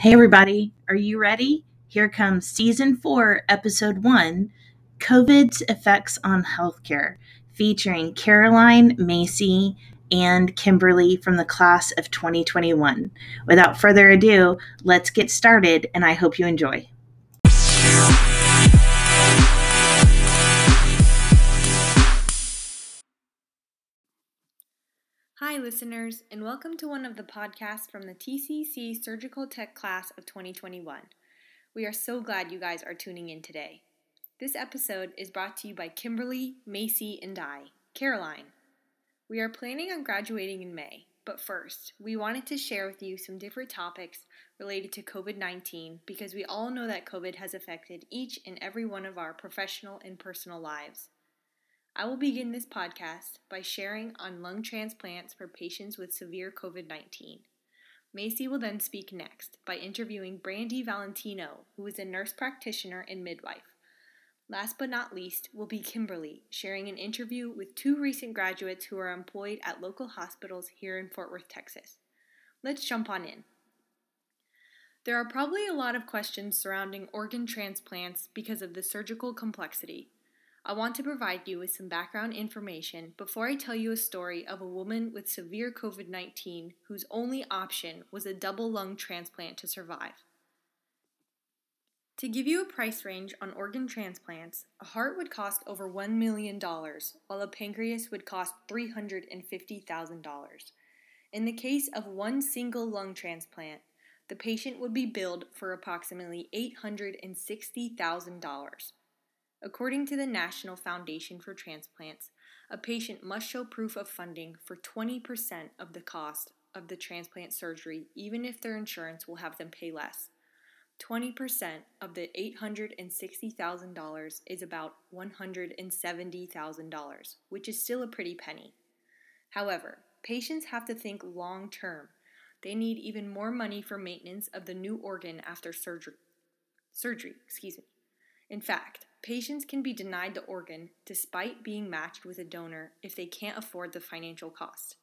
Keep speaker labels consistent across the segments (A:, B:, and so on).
A: Hey, everybody, are you ready? Here comes season four, episode one COVID's Effects on Healthcare, featuring Caroline, Mayce, and Kimberly from the class of 2021. Without further ado, let's get started, and I hope you enjoy.
B: Hi, listeners, and welcome to one of the podcasts from the TCC Surgical Tech class of 2021. We are so glad you guys are tuning in today. This episode is brought to you by Kimberly, Mayce, and I, Caroline. We are planning on graduating in May, but first, we wanted to share with you some different topics related to COVID 19 because we all know that COVID has affected each and every one of our professional and personal lives. I will begin this podcast by sharing on lung transplants for patients with severe COVID 19. Mayce will then speak next by interviewing Brandy Valentino, who is a nurse practitioner and midwife. Last but not least will be Kimberly, sharing an interview with two recent graduates who are employed at local hospitals here in Fort Worth, Texas. Let's jump on in. There are probably a lot of questions surrounding organ transplants because of the surgical complexity. I want to provide you with some background information before I tell you a story of a woman with severe COVID 19 whose only option was a double lung transplant to survive. To give you a price range on organ transplants, a heart would cost over $1 million, while a pancreas would cost $350,000. In the case of one single lung transplant, the patient would be billed for approximately $860,000. According to the National Foundation for Transplants, a patient must show proof of funding for 20% of the cost of the transplant surgery, even if their insurance will have them pay less. 20% of the $860,000 is about $170,000, which is still a pretty penny. However, patients have to think long term. They need even more money for maintenance of the new organ after surgery. Surgery, excuse me. In fact, patients can be denied the organ despite being matched with a donor if they can't afford the financial cost.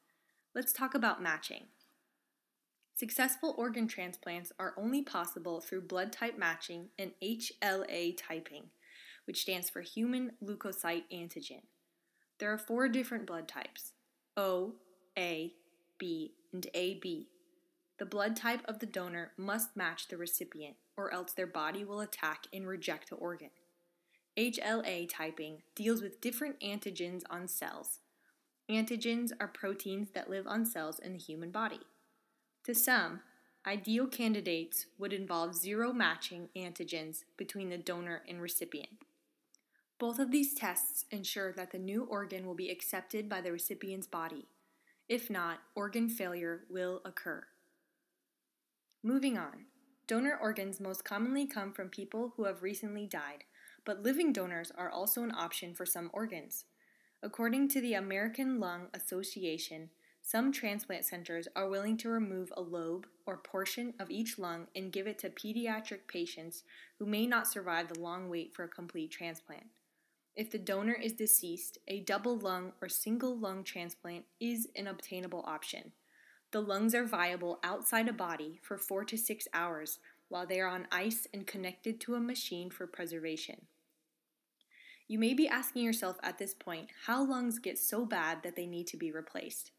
B: Let's talk about matching. Successful organ transplants are only possible through blood type matching and HLA typing, which stands for human leukocyte antigen. There are four different blood types O, A, B, and AB. The blood type of the donor must match the recipient, or else their body will attack and reject the organ. HLA typing deals with different antigens on cells. Antigens are proteins that live on cells in the human body. To some, ideal candidates would involve zero matching antigens between the donor and recipient. Both of these tests ensure that the new organ will be accepted by the recipient's body. If not, organ failure will occur. Moving on, donor organs most commonly come from people who have recently died, but living donors are also an option for some organs. According to the American Lung Association, some transplant centers are willing to remove a lobe or portion of each lung and give it to pediatric patients who may not survive the long wait for a complete transplant. If the donor is deceased, a double lung or single lung transplant is an obtainable option. The lungs are viable outside a body for four to six hours while they are on ice and connected to a machine for preservation. You may be asking yourself at this point how lungs get so bad that they need to be replaced.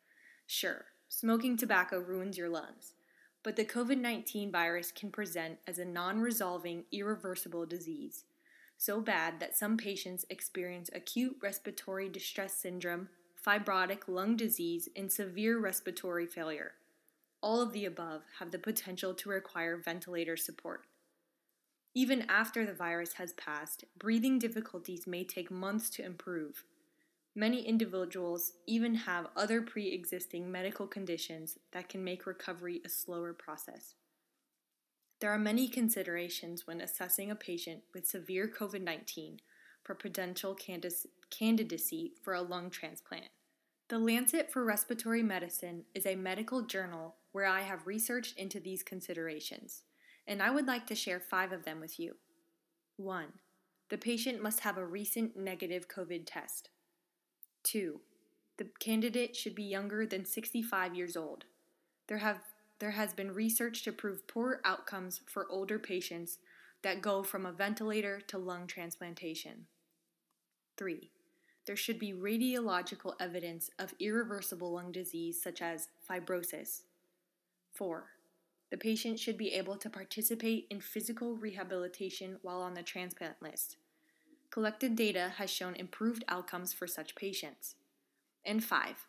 B: Sure, smoking tobacco ruins your lungs, but the COVID 19 virus can present as a non resolving, irreversible disease. So bad that some patients experience acute respiratory distress syndrome, fibrotic lung disease, and severe respiratory failure. All of the above have the potential to require ventilator support. Even after the virus has passed, breathing difficulties may take months to improve. Many individuals even have other pre existing medical conditions that can make recovery a slower process. There are many considerations when assessing a patient with severe COVID 19 for potential candidacy for a lung transplant. The Lancet for Respiratory Medicine is a medical journal where I have researched into these considerations and I would like to share five of them with you. 1. The patient must have a recent negative COVID test. 2. The candidate should be younger than 65 years old. There have there has been research to prove poor outcomes for older patients that go from a ventilator to lung transplantation. 3. There should be radiological evidence of irreversible lung disease such as fibrosis. 4. The patient should be able to participate in physical rehabilitation while on the transplant list. Collected data has shown improved outcomes for such patients. And 5.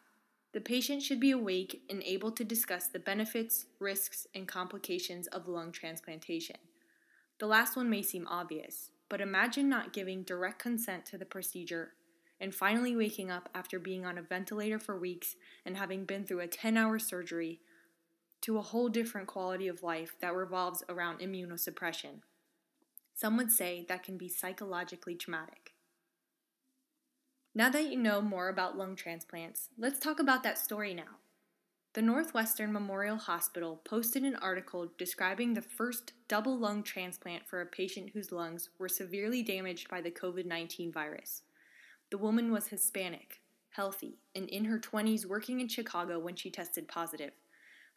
B: The patient should be awake and able to discuss the benefits, risks, and complications of lung transplantation. The last one may seem obvious, but imagine not giving direct consent to the procedure and finally waking up after being on a ventilator for weeks and having been through a 10 hour surgery to a whole different quality of life that revolves around immunosuppression. Some would say that can be psychologically traumatic. Now that you know more about lung transplants, let's talk about that story now. The Northwestern Memorial Hospital posted an article describing the first double lung transplant for a patient whose lungs were severely damaged by the COVID 19 virus. The woman was Hispanic, healthy, and in her 20s working in Chicago when she tested positive.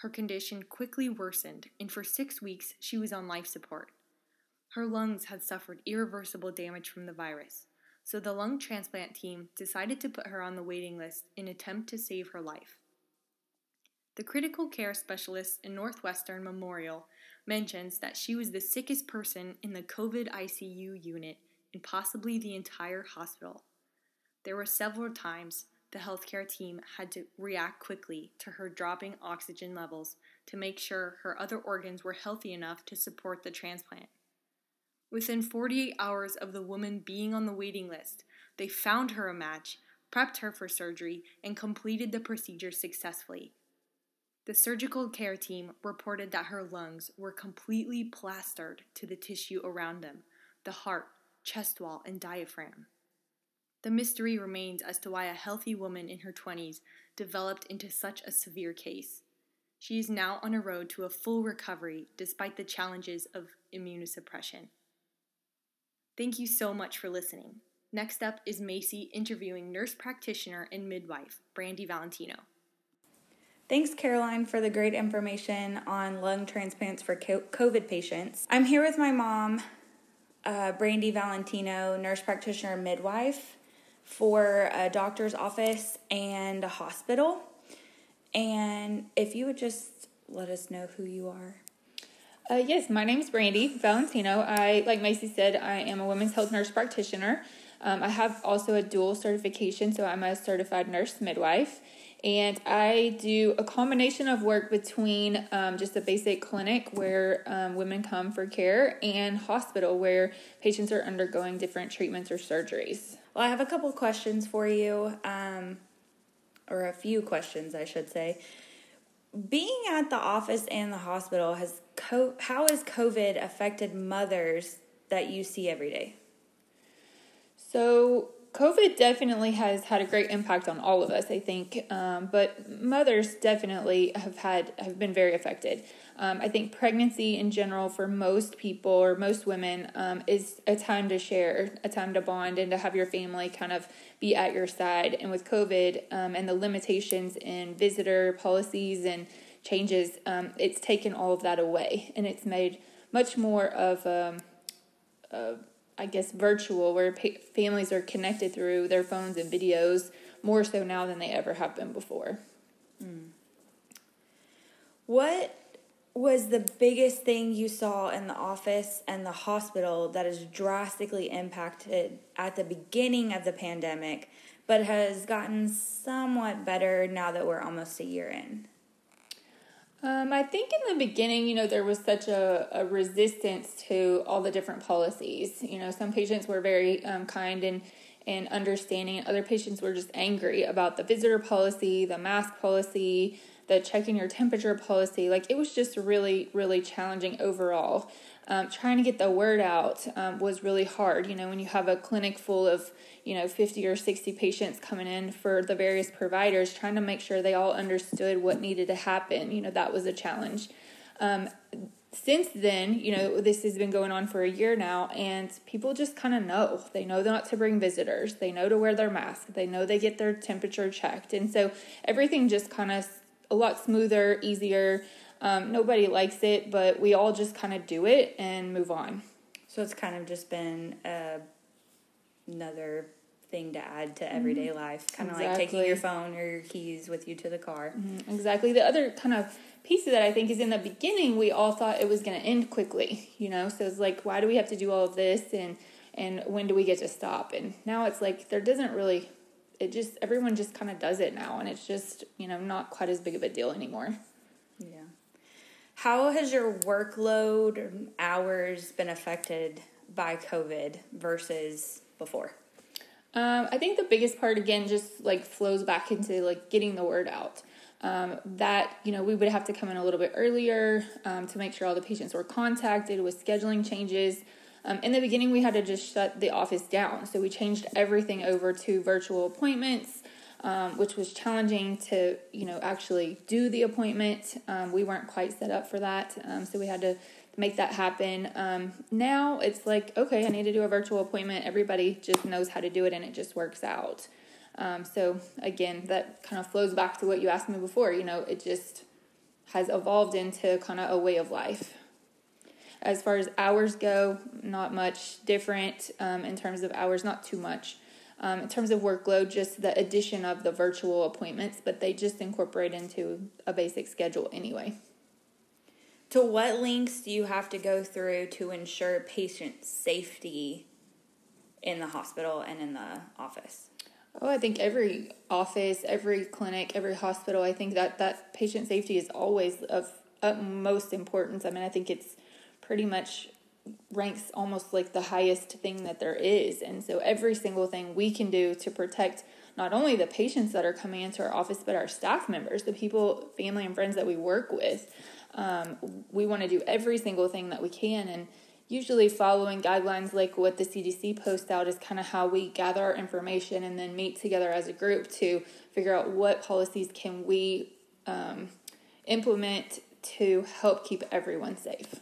B: Her condition quickly worsened, and for six weeks she was on life support. Her lungs had suffered irreversible damage from the virus, so the lung transplant team decided to put her on the waiting list in attempt to save her life. The critical care specialist in Northwestern Memorial mentions that she was the sickest person in the COVID ICU unit and possibly the entire hospital. There were several times the healthcare team had to react quickly to her dropping oxygen levels to make sure her other organs were healthy enough to support the transplant. Within 48 hours of the woman being on the waiting list, they found her a match, prepped her for surgery, and completed the procedure successfully. The surgical care team reported that her lungs were completely plastered to the tissue around them the heart, chest wall, and diaphragm. The mystery remains as to why a healthy woman in her 20s developed into such a severe case. She is now on a road to a full recovery despite the challenges of immunosuppression. Thank you so much for listening. Next up is Mayce interviewing nurse practitioner and midwife, Brandy Valentino.
C: Thanks, Caroline, for the great information on lung transplants for COVID patients. I'm here with my mom, uh, Brandy Valentino, nurse practitioner midwife for a doctor's office and a hospital. And if you would just let us know who you are.
D: Uh, yes, my name is Brandy Valentino. I, like Mayce said, I am a women's health nurse practitioner. Um, I have also a dual certification, so I'm a certified nurse midwife. And I do a combination of work between um, just a basic clinic where um, women come for care and hospital where patients are undergoing different treatments or surgeries.
C: Well, I have a couple questions for you, um, or a few questions, I should say. Being at the office and the hospital has co- how has COVID affected mothers that you see every day?
D: So COVID definitely has had a great impact on all of us, I think, um, but mothers definitely have had have been very affected. Um, I think pregnancy in general for most people or most women um, is a time to share, a time to bond, and to have your family kind of be at your side. And with COVID um, and the limitations in visitor policies and changes, um, it's taken all of that away, and it's made much more of um, a, I guess virtual where pa- families are connected through their phones and videos more so now than they ever have been before. Mm.
C: What was the biggest thing you saw in the office and the hospital that has drastically impacted at the beginning of the pandemic, but has gotten somewhat better now that we're almost a year in?
D: Um, I think in the beginning, you know, there was such a, a resistance to all the different policies. You know, some patients were very um, kind and and understanding. Other patients were just angry about the visitor policy, the mask policy, the checking your temperature policy. Like it was just really, really challenging overall. Um, trying to get the word out um, was really hard. You know, when you have a clinic full of, you know, 50 or 60 patients coming in for the various providers, trying to make sure they all understood what needed to happen, you know, that was a challenge. Um, since then, you know, this has been going on for a year now, and people just kind of know. They know not to bring visitors. They know to wear their mask. They know they get their temperature checked. And so everything just kind of a lot smoother, easier. Um, nobody likes it, but we all just kind of do it and move on.
C: So it's kind of just been uh, another thing to add to everyday mm-hmm. life, kind of exactly. like taking your phone or your keys with you to the car.
D: Mm-hmm. Exactly. The other kind of piece of that I think is in the beginning we all thought it was going to end quickly, you know. So it's like, why do we have to do all of this, and and when do we get to stop? And now it's like there doesn't really. It just everyone just kind of does it now, and it's just you know not quite as big of a deal anymore.
C: How has your workload hours been affected by COVID versus before?
D: Um, I think the biggest part again just like flows back into like getting the word out. Um, that you know we would have to come in a little bit earlier um, to make sure all the patients were contacted with scheduling changes. Um, in the beginning, we had to just shut the office down, so we changed everything over to virtual appointments, um, which was challenging to you know actually do the appointment. Um, we weren't quite set up for that, um, so we had to make that happen. Um, now it's like, okay, I need to do a virtual appointment. Everybody just knows how to do it and it just works out. Um, so again, that kind of flows back to what you asked me before. You know, it just has evolved into kind of a way of life. As far as hours go, not much different um, in terms of hours, not too much. Um, in terms of workload, just the addition of the virtual appointments, but they just incorporate into a basic schedule anyway.
C: To what lengths do you have to go through to ensure patient safety in the hospital and in the office?
D: Oh, I think every office, every clinic, every hospital, I think that that patient safety is always of utmost importance. I mean, I think it's pretty much ranks almost like the highest thing that there is. And so every single thing we can do to protect not only the patients that are coming into our office, but our staff members, the people, family, and friends that we work with. Um, we want to do every single thing that we can. And usually, following guidelines like what the CDC posts out is kind of how we gather our information and then meet together as a group to figure out what policies can we um, implement to help keep everyone safe.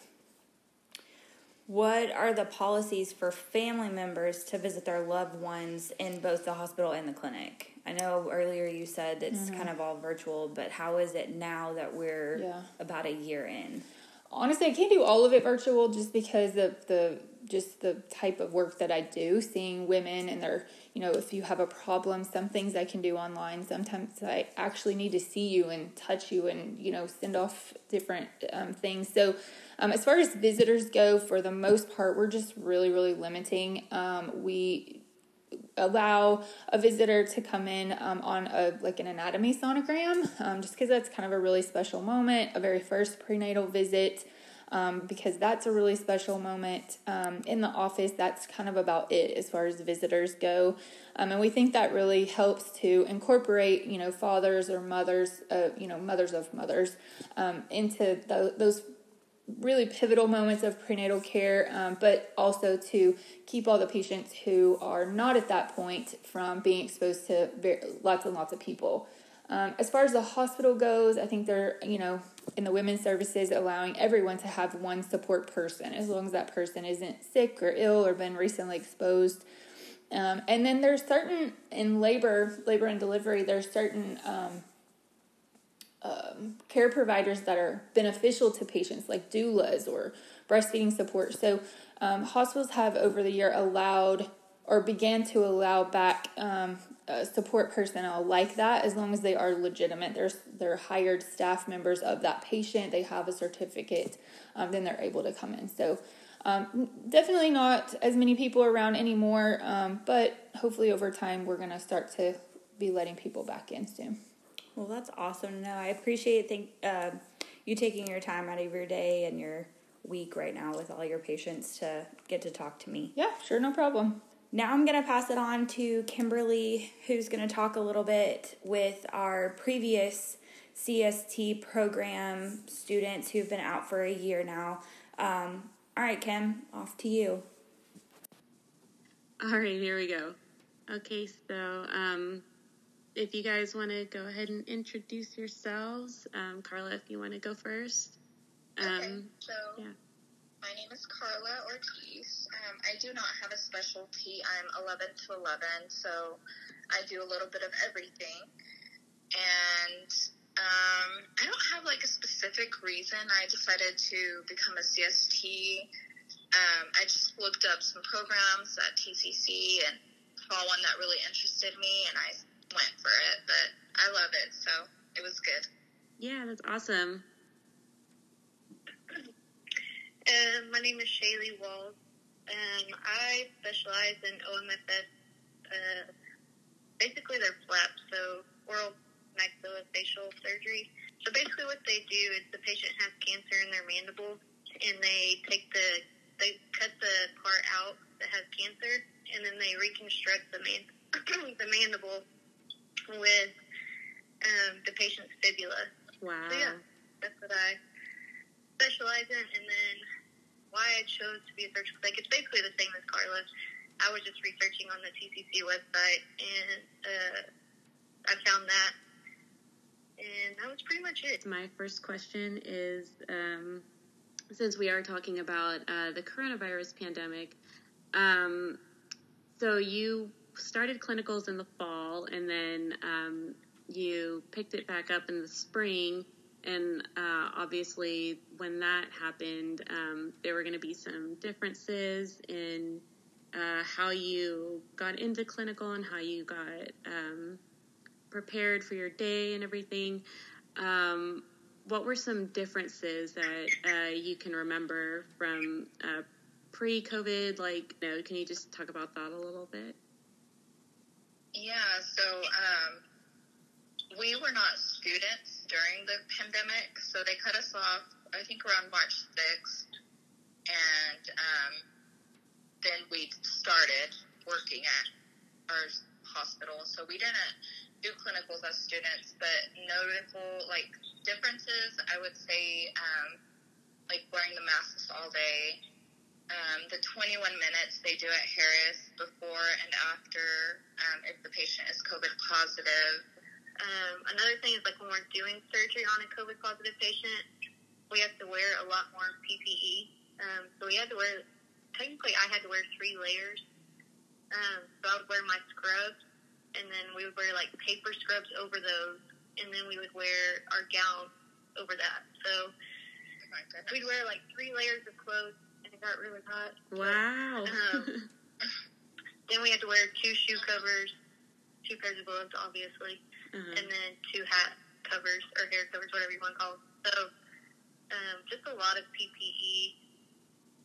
C: What are the policies for family members to visit their loved ones in both the hospital and the clinic? I know earlier you said it's mm-hmm. kind of all virtual, but how is it now that we're yeah. about a year in?
D: Honestly, I can't do all of it virtual just because of the just the type of work that I do, seeing women and their, you know, if you have a problem, some things I can do online. Sometimes I actually need to see you and touch you and, you know, send off different um, things. So, um, as far as visitors go, for the most part, we're just really, really limiting. Um, we allow a visitor to come in um, on a like an anatomy sonogram um, just because that's kind of a really special moment a very first prenatal visit um, because that's a really special moment um, in the office that's kind of about it as far as visitors go um, and we think that really helps to incorporate you know fathers or mothers uh, you know mothers of mothers um, into the, those really pivotal moments of prenatal care, um, but also to keep all the patients who are not at that point from being exposed to very, lots and lots of people. Um, as far as the hospital goes, I think they're, you know, in the women's services, allowing everyone to have one support person as long as that person isn't sick or ill or been recently exposed. Um, and then there's certain, in labor, labor and delivery, there's certain um, um, care providers that are beneficial to patients, like doulas or breastfeeding support. So, um, hospitals have over the year allowed or began to allow back um, uh, support personnel like that as long as they are legitimate. They're, they're hired staff members of that patient, they have a certificate, um, then they're able to come in. So, um, definitely not as many people around anymore, um, but hopefully over time we're going to start to be letting people back in soon.
C: Well, that's awesome to know. I appreciate think, uh, you taking your time out of your day and your week right now with all your patients to get to talk to me.
D: Yeah, sure, no problem.
C: Now I'm going to pass it on to Kimberly, who's going to talk a little bit with our previous CST program students who've been out for a year now. Um, all right, Kim, off to you.
E: All right, here we go. Okay, so um, if you guys want to go ahead and introduce yourselves, um, Karla, if you want to go first.
F: Um, okay, so yeah. My name is Karla Ortiz. Um, I do not have a specialty. I'm 11 to 11, so I do a little bit of everything. And Um, I don't have like a specific reason. I decided to become a CST. Um, I just looked up some programs at TCC and saw one that really interested me, and I went for it. But I love it, so it was good.
E: Yeah, that's awesome.
G: My name is Shalee Walls. Um, I specialize in OMFS. Uh, basically, they're flaps, so oral maxillofacial surgery. So basically, what they do is the patient has cancer in their mandible, and they take the they cut the part out that has cancer, and then they reconstruct the man the mandible with um, the patient's fibula.
E: Wow.
G: So yeah, that's what I specialize in, and then why I chose to be a surgical tech. It's basically the same as Karla. I was just researching on the TCC website, and uh, I found that, and that was pretty much it.
E: My first question is um, since we are talking about uh, the coronavirus pandemic, um, so you started clinicals in the fall and then um, you picked it back up in the spring. And uh, obviously, when that happened, um, there were going to be some differences in uh, how you got into clinical and how you got um, prepared for your day and everything. Um, what were some differences that uh, you can remember from uh, pre-COVID? Like, you know, can you just talk about that a little bit?
F: Yeah, so um, we were not students during the pandemic, so they cut us off, I think, around March 6th. And um, then we started working at our hospital. So we didn't do clinicals as students, but notable, like, differences, I would say, um, like wearing the masks all day, um, the 21 minutes they do at Harris before and after um, if the patient is COVID positive.
G: Um, another thing is like when we're doing surgery on a COVID positive patient, we have to wear a lot more PPE. Um, so we had to wear, technically, I had to wear three layers. Um, so I would wear my scrubs, and then we would wear like paper scrubs over those, and then we would wear our gown over that. So
F: Oh
G: we'd wear like three layers of clothes, and it got really hot.
E: Wow.
G: Um, then we had to wear two shoe covers, two pairs of gloves, obviously,
E: uh-huh.
G: and then two hat covers or hair covers, whatever you want to call them. So um, just a lot of PPE.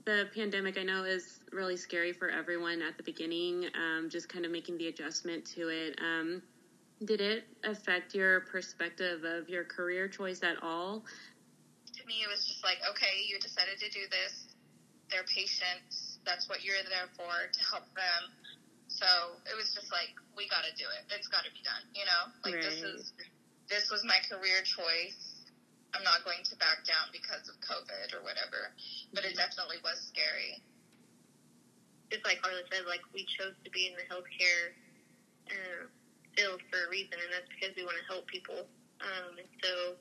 E: the pandemic I know is really scary for everyone at the beginning, um, just kind of making the adjustment to it. Um, did it affect your perspective of your career choice at all?
F: To me, it was just like, okay, you decided to do this. They're patients. That's what you're there for, to help them. So it was just like, we got to do it. It's got to be done. You know, like this is this was my career choice. I'm not going to back down because of COVID or whatever. But it definitely was scary.
G: Just like Karla said, like we chose to be in the healthcare uh, field for a reason, and that's because we want to help people. Um, and so,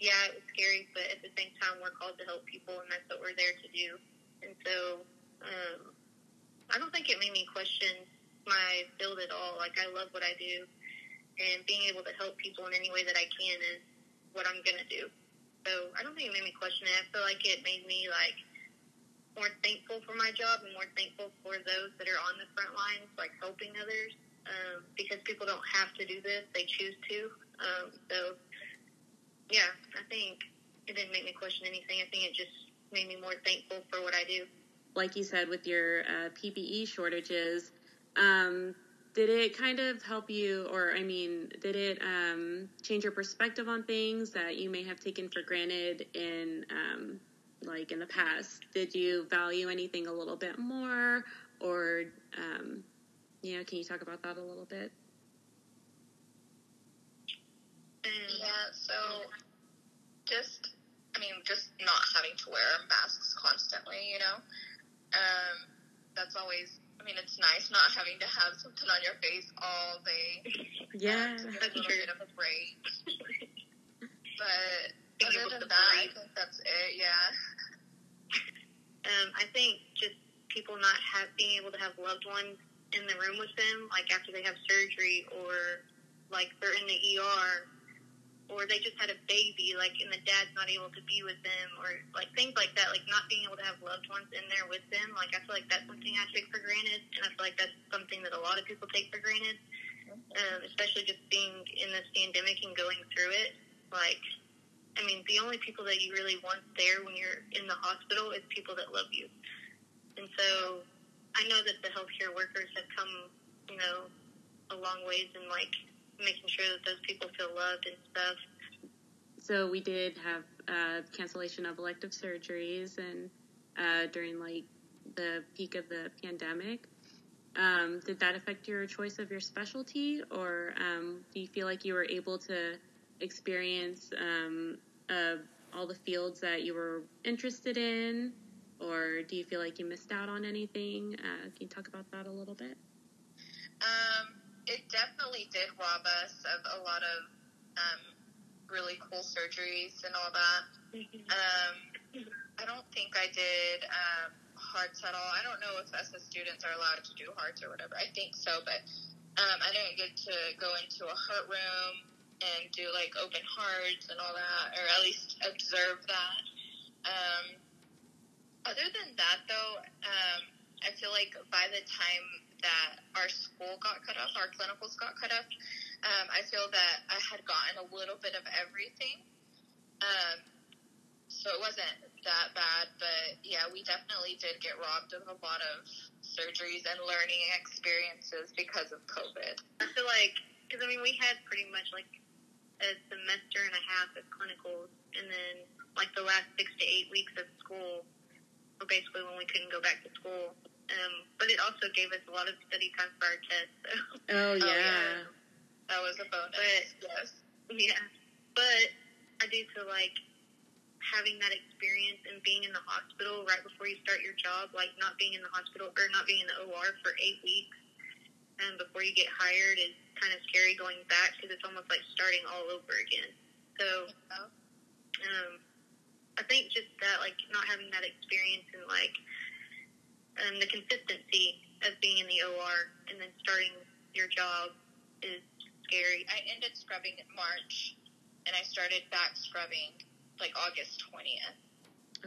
G: yeah, it was scary, but at the same time, we're called to help people, and that's what we're there to do. And so, um, I don't think it made me question my field at all. Like I love what I do, and being able to help people in any way that I can is what I'm gonna do. So I don't think it made me question it. I feel like it made me like more thankful for my job and more thankful for those that are on the front lines, like helping others. Um, because people don't have to do this; they choose to. Um, so, yeah, I think it didn't make me question anything. I think it just made me more thankful for what I do.
E: Like you said, with your uh, PPE shortages, um, did it kind of help you, or I mean, did it um, change your perspective on things that you may have taken for granted in, um, like in the past? Did you value anything a little bit more, or um, you know, can you talk about that a little bit?
F: Yeah, so just, I mean, just not having to wear masks constantly, you know? Um, that's always, I mean, it's nice not having to have something on your face all day.
E: Yeah.
F: Um, to get a little bit of a break. But
G: Being
F: other
G: able
F: than
G: to
F: that, I
G: breathe.
F: think that's it, yeah.
G: um, I think just people not have being able to have loved ones in the room with them, like after they have surgery or like they're in the ER or they just had a baby, like, and the dad's not able to be with them, or like things like that, like not being able to have loved ones in there with them. Like, I feel like that's something I take for granted, and I feel like that's something that a lot of people take for granted, um, especially just being in this pandemic and going through it. Like, I mean, the only people that you really want there when you're in the hospital is people that love you. And so I know that the healthcare workers have come, you know, a long ways in like making sure that those people feel loved and stuff.
E: So we did have uh, cancellation of elective surgeries and uh, during like the peak of the pandemic. Um, did that affect your choice of your specialty, or um, do you feel like you were able to experience um, uh, all the fields that you were interested in, or do you feel like you missed out on anything? Uh, can you talk about that a little bit?
F: Um, it definitely did rob us of a lot of um, really cool surgeries and all that. Um, I don't think I did um, hearts at all. I don't know if us as students are allowed to do hearts or whatever. I think so, but um, I didn't get to go into a heart room and do like open hearts and all that, or at least observe that. Um, other than that, though, um, I feel like by the time that our school got cut off, our clinicals got cut off, um, I feel that I had gotten a little bit of everything. Um, so it wasn't that bad, but yeah, we definitely did get robbed of a lot of surgeries and learning experiences because of COVID.
G: I feel like, because I mean, we had pretty much like a semester and a half of clinicals, and then like the last six to eight weeks of school were basically when we couldn't go back to school. Um, but it also gave us a lot of study time for our tests. So.
E: Oh yeah.
F: Oh, yeah. That was a bonus.
G: But-
F: yes.
G: Yeah, but I do feel like having that experience and being in the hospital right before you start your job, like not being in the hospital or not being in the OR for eight weeks, and before you get hired is kind of scary going back because it's almost like starting all over again. So, um, I think just that, like not having that experience and like um, the consistency of being in the OR and then starting your job is scary.
F: I ended scrubbing in March, and I started back scrubbing like August 20th.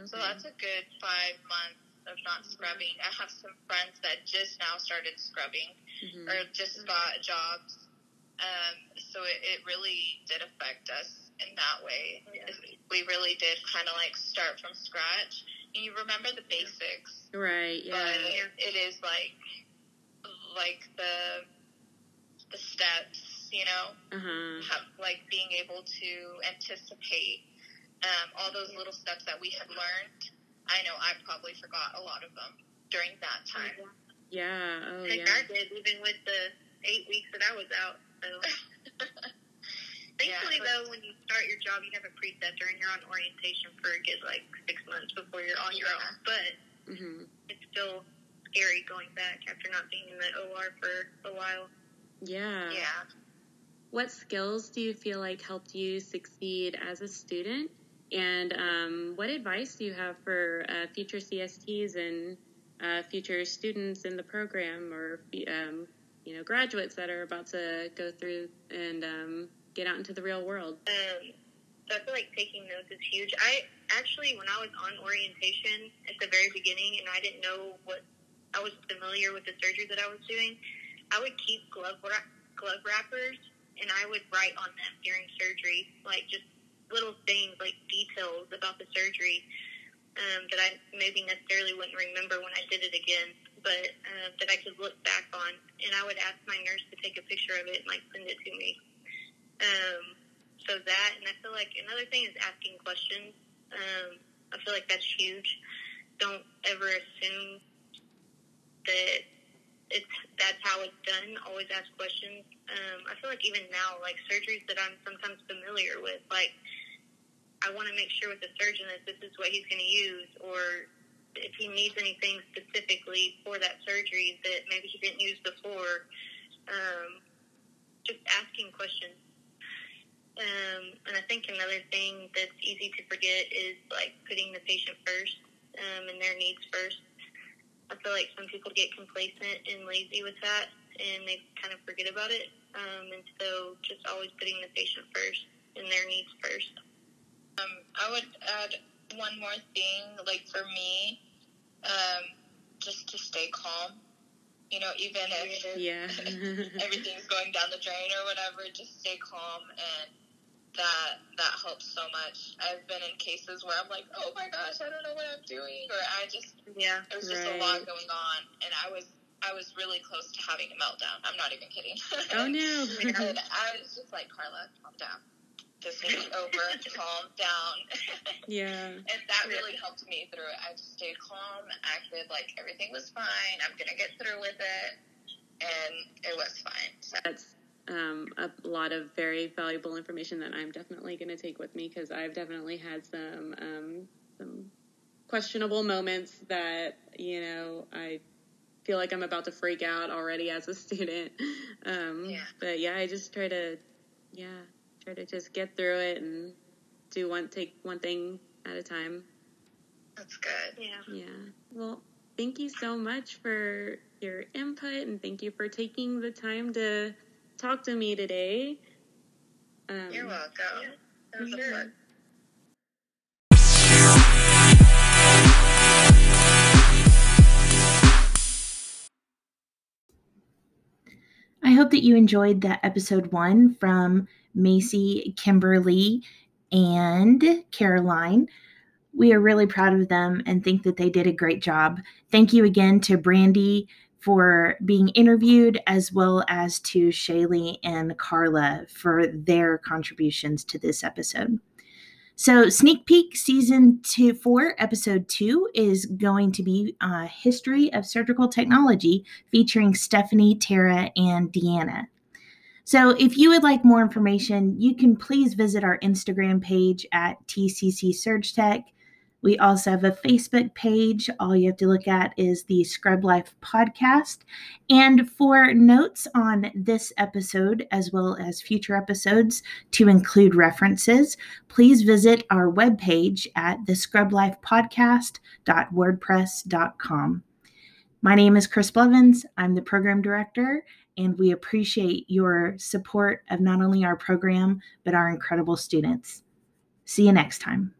F: So that's a good five months of not scrubbing. I have some friends that just now started scrubbing
E: Mhm.
F: or just got jobs. Um, so it, it really did affect us in that way.
G: Yeah.
F: We really did kind of like start from scratch. And you remember the basics,
E: Right.
F: but
E: Yeah.
F: it is like like the the steps, you know
E: Uh huh.
F: have, like being able to anticipate um, all those little steps that we had learned. I know I probably forgot a lot of them during that time.
E: Yeah. Oh
G: Heck,
E: yeah.
G: I did, even with the eight weeks that I was out. So, thankfully,
F: but-
G: though, when you start your job, you have a preceptor and you're on orientation for a good like six months before you're on your
F: Yeah.
G: own. But
E: hmm
G: it's still scary going back after not being in the OR for a while.
E: Yeah.
F: yeah.
E: What skills do you feel like helped you succeed as a student? And um, what advice do you have for uh, future CSTs and uh, future students in the program, or um, you know, graduates that are about to go through and um, get out into the real world?
G: Um, so I feel like taking notes is huge. I actually, when I was on orientation at the very beginning, and I didn't know what I was familiar with the surgery that I was doing, I would keep glove wra- glove wrappers, and I would write on them during surgery, like just little things, like details about the surgery um, that I maybe necessarily wouldn't remember when I did it again, but uh, that I could look back on. And I would ask my nurse to take a picture of it and like send it to me. Um, so that, and I feel like another thing is asking questions. Um, I feel like that's huge. Don't ever assume that it's that's how it's done. Always ask questions. Um, I feel like even now, like surgeries that I'm sometimes familiar with, like I want to make sure with the surgeon that this is what he's going to use, or if he needs anything specifically for that surgery that maybe he didn't use before. Um, just asking questions. Um, and I think another thing that's easy to forget is like putting the patient first um, and their needs first. I feel like some people get complacent and lazy with that, and they kind of forget about it. Um, and so, just always putting the patient first
F: and their needs first. Um, I would add one more thing, like for me, um, just to stay calm. You know, even if
E: Yeah.
F: everything's going down the drain or whatever, just stay calm and that that helps so much. I've been in cases where I'm like, oh my gosh, I don't know what I'm doing, or I just
E: yeah.
F: there was just a lot going on, and I was I was really close to having a meltdown. I'm not even kidding.
E: Oh no.
F: and I was just like, Karla, calm down. This will be over. calm down.
E: yeah.
F: and that really helped me through it. I just stayed calm, acted like everything was fine. I'm gonna get through with it, and it was fine. So.
E: That's um, a lot of very valuable information that I'm definitely going to take with me because I've definitely had some um, some questionable moments that you know I feel like I'm about to freak out already as a student. Um,
F: Yeah.
E: But yeah, I just try to yeah try to just get through it and do one take one thing at a time.
F: That's good.
G: Yeah.
E: Yeah. Well, thank you so much for your input and thank you for taking the time to talk to me today. Um,
F: You're welcome. It was
E: Sure.
F: pleasure.
A: I hope that you enjoyed that episode one from Mayce, Kimberly, and Caroline. We are really proud of them and think that they did a great job. Thank you again to Brandy for being interviewed, as well as to Shalee and Karla for their contributions to this episode. So, sneak peek season two, four, episode two is going to be uh, history of surgical technology featuring Stephanie, Tara, and Deanna. So, if you would like more information, you can please visit our Instagram page at TCC Surge Tech. We also have a Facebook page. All you have to look at is the Scrub Life podcast. And for notes on this episode, as well as future episodes to include references, please visit our webpage at the scrublifepodcast.wordpress.com. My name is Chris Blevins. I'm the program director, and we appreciate your support of not only our program, but our incredible students. See you next time.